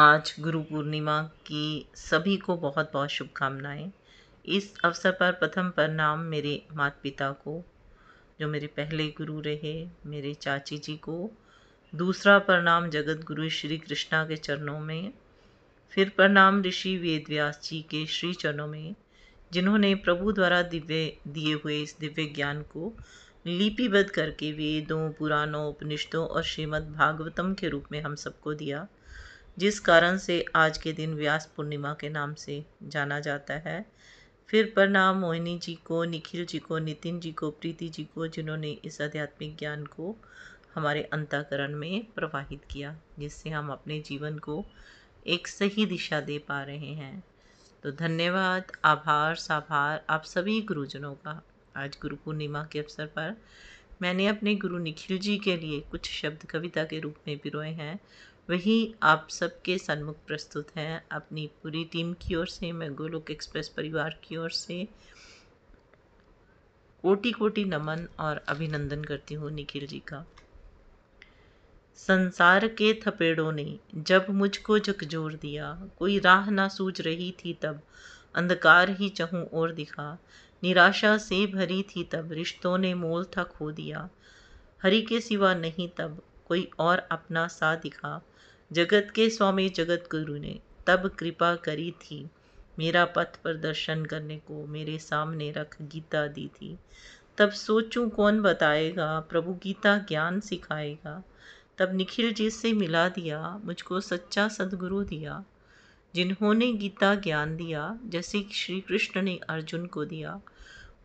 आज गुरु पूर्णिमा की सभी को बहुत बहुत शुभकामनाएँ। इस अवसर पर प्रथम प्रणाम मेरे माता पिता को, जो मेरे पहले गुरु रहे, मेरे चाची जी को। दूसरा प्रणाम जगत गुरु श्री कृष्णा के चरणों में। फिर प्रणाम ऋषि वेद व्यास जी के श्री चरणों में, जिन्होंने प्रभु द्वारा दिव्य, दिए हुए इस दिव्य ज्ञान को लिपिबद्ध करके वेदों, पुराणों, उपनिषदों और श्रीमद् भागवतम के रूप में हम सबको दिया। जिस कारण से आज के दिन व्यास पूर्णिमा के नाम से जाना जाता है। फिर प्रणाम मोहिनी जी को, निखिल जी को, नितिन जी को, प्रीति जी को, जिन्होंने इस आध्यात्मिक ज्ञान को हमारे अंतकरण में प्रवाहित किया, जिससे हम अपने जीवन को एक सही दिशा दे पा रहे हैं। तो धन्यवाद, आभार, साभार, आप सभी गुरुजनों का आज गुरु पूर्णिमा के अवसर पर। मैंने अपने गुरु निखिल जी के लिए कुछ शब्द कविता के रूप में पिरोए हैं। वही आप सबके सन्मुख प्रस्तुत हैं अपनी पूरी टीम की ओर से, मैं गोलोक एक्सप्रेस परिवार की ओर से। कोटि कोटि नमन और अभिनंदन करती हूँ निखिल जी का। संसार के थपेड़ों ने जब मुझको झकझोर दिया, कोई राह ना सूझ रही थी तब, अंधकार ही चहूँ और दिखा। निराशा से भरी थी तब, रिश्तों ने मोल था खो दिया। हरि के सिवा नहीं तब, कोई और अपना सा दिखा। जगत के स्वामी जगत गुरु ने तब कृपा करी थी। मेरा पथ प्रदर्शन करने को मेरे सामने रख गीता दी थी। तब सोचूं कौन बताएगा, प्रभु गीता ज्ञान सिखाएगा। तब निखिल जी से मिला दिया, मुझको सच्चा सदगुरु दिया, जिन्होंने गीता ज्ञान दिया, जैसे श्री कृष्ण ने अर्जुन को दिया।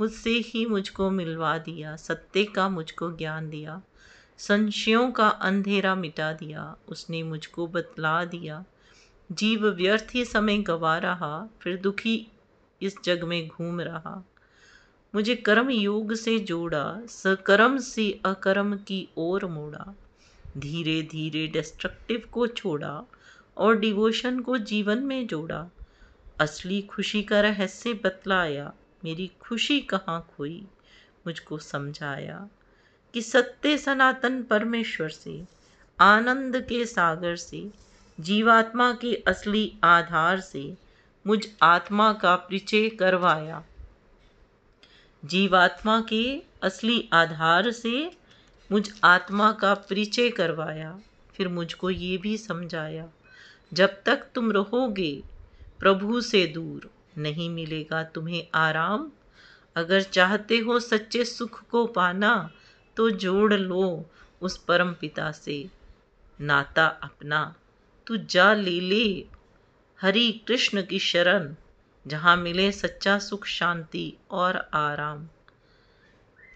मुझसे ही मुझको मिलवा दिया, सत्य का मुझको ज्ञान दिया। संशयों का अंधेरा मिटा दिया, उसने मुझको बतला दिया। जीव व्यर्थ ही समय गवा रहा, फिर दुखी इस जग में घूम रहा। मुझे कर्म योग से जोड़ा, सकर्म से अकर्म की ओर मोड़ा। धीरे धीरे डिस्ट्रक्टिव को छोड़ा और डिवोशन को जीवन में जोड़ा। असली खुशी का रहस्य बतलाया, मेरी खुशी कहाँ खोई, मुझको समझाया। कि सत्य सनातन परमेश्वर से, आनंद के सागर से, जीवात्मा के असली आधार से मुझ आत्मा का परिचय करवाया। जीवात्मा के असली आधार से मुझ आत्मा का परिचय करवाया। फिर मुझको ये भी समझाया, जब तक तुम रहोगे, प्रभु से दूर नहीं मिलेगा तुम्हें आराम। अगर चाहते हो सच्चे सुख को पाना तो जोड़ लो उस परम पिता से। नाता अपना, तू जा ले ले। हरि कृष्ण की शरण, जहाँ मिले सच्चा सुख, शांति और आराम।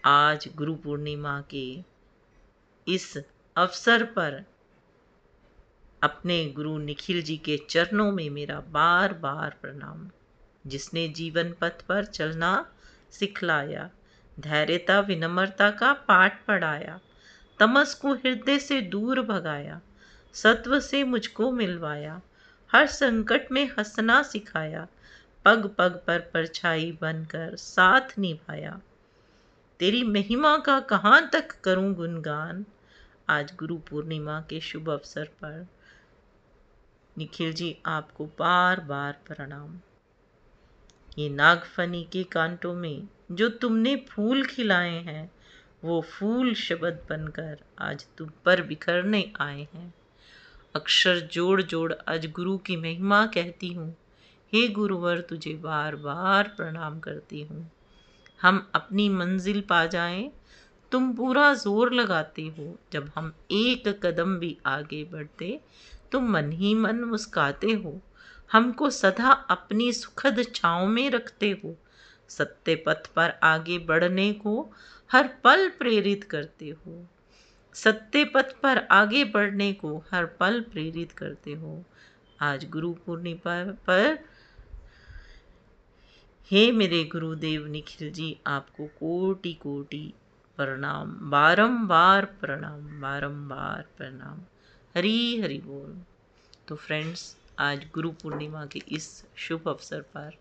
आज गुरु पूर्णिमा के इस अवसर पर अपने गुरु निखिल जी के चरणों में मेरा बार बार प्रणाम। जिसने जीवन पथ पर चलना सिखलाया धैर्यता, विनम्रता का पाठ पढ़ाया, तमस को हृदय से दूर भगाया, सत्व से मुझको मिलवाया, हर संकट में हंसना सिखाया, पग पग पर परछाई बनकर साथ निभाया। तेरी महिमा का कहाँ तक करूँ गुणगान? आज गुरु पूर्णिमा के शुभ अवसर पर। निखिल जी, आपको बार बार प्रणाम। ये नागफनी के कांटों में जो तुमने फूल खिलाए हैं, वो फूल शब्द बनकर आज तुम पर बिखरने आए हैं। अक्षर जोड़ जोड़ आज गुरु की महिमा कहती हूँ। हे गुरुवर, तुझे बार बार प्रणाम करती हूँ। हम अपनी मंजिल पा जाएँ, तुम पूरा ज़ोर लगाते हो। जब हम एक कदम भी आगे बढ़ते, तुम मन ही मन मुस्काते हो। हमको सदा अपनी सुखद छाँव में रखते हो। सत्य पथ पर आगे बढ़ने को हर पल प्रेरित करते हो। सत्य पथ पर आगे बढ़ने को हर पल प्रेरित करते हो। आज गुरु पूर्णिमा पर हे मेरे गुरुदेव निखिल जी, आपको कोटि कोटि प्रणाम, बारंबार प्रणाम बारंबार प्रणाम। हरी हरी बोल। तो फ्रेंड्स, आज गुरु पूर्णिमा के इस शुभ अवसर पर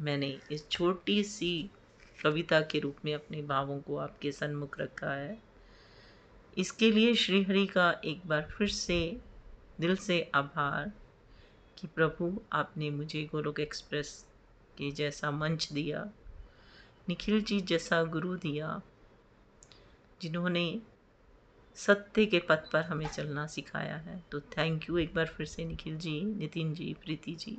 मैंने इस छोटी सी कविता के रूप में अपने भावों को आपके सन्मुख रखा है। इसके लिए श्रीहरि का एक बार फिर से दिल से आभार कि प्रभु, आपने मुझे गोलोक एक्सप्रेस के जैसा मंच दिया, निखिल जी जैसा गुरु दिया, जिन्होंने सत्य के पथ पर हमें चलना सिखाया है। तो थैंक यू एक बार फिर से निखिल जी, नितिन जी, प्रीति जी।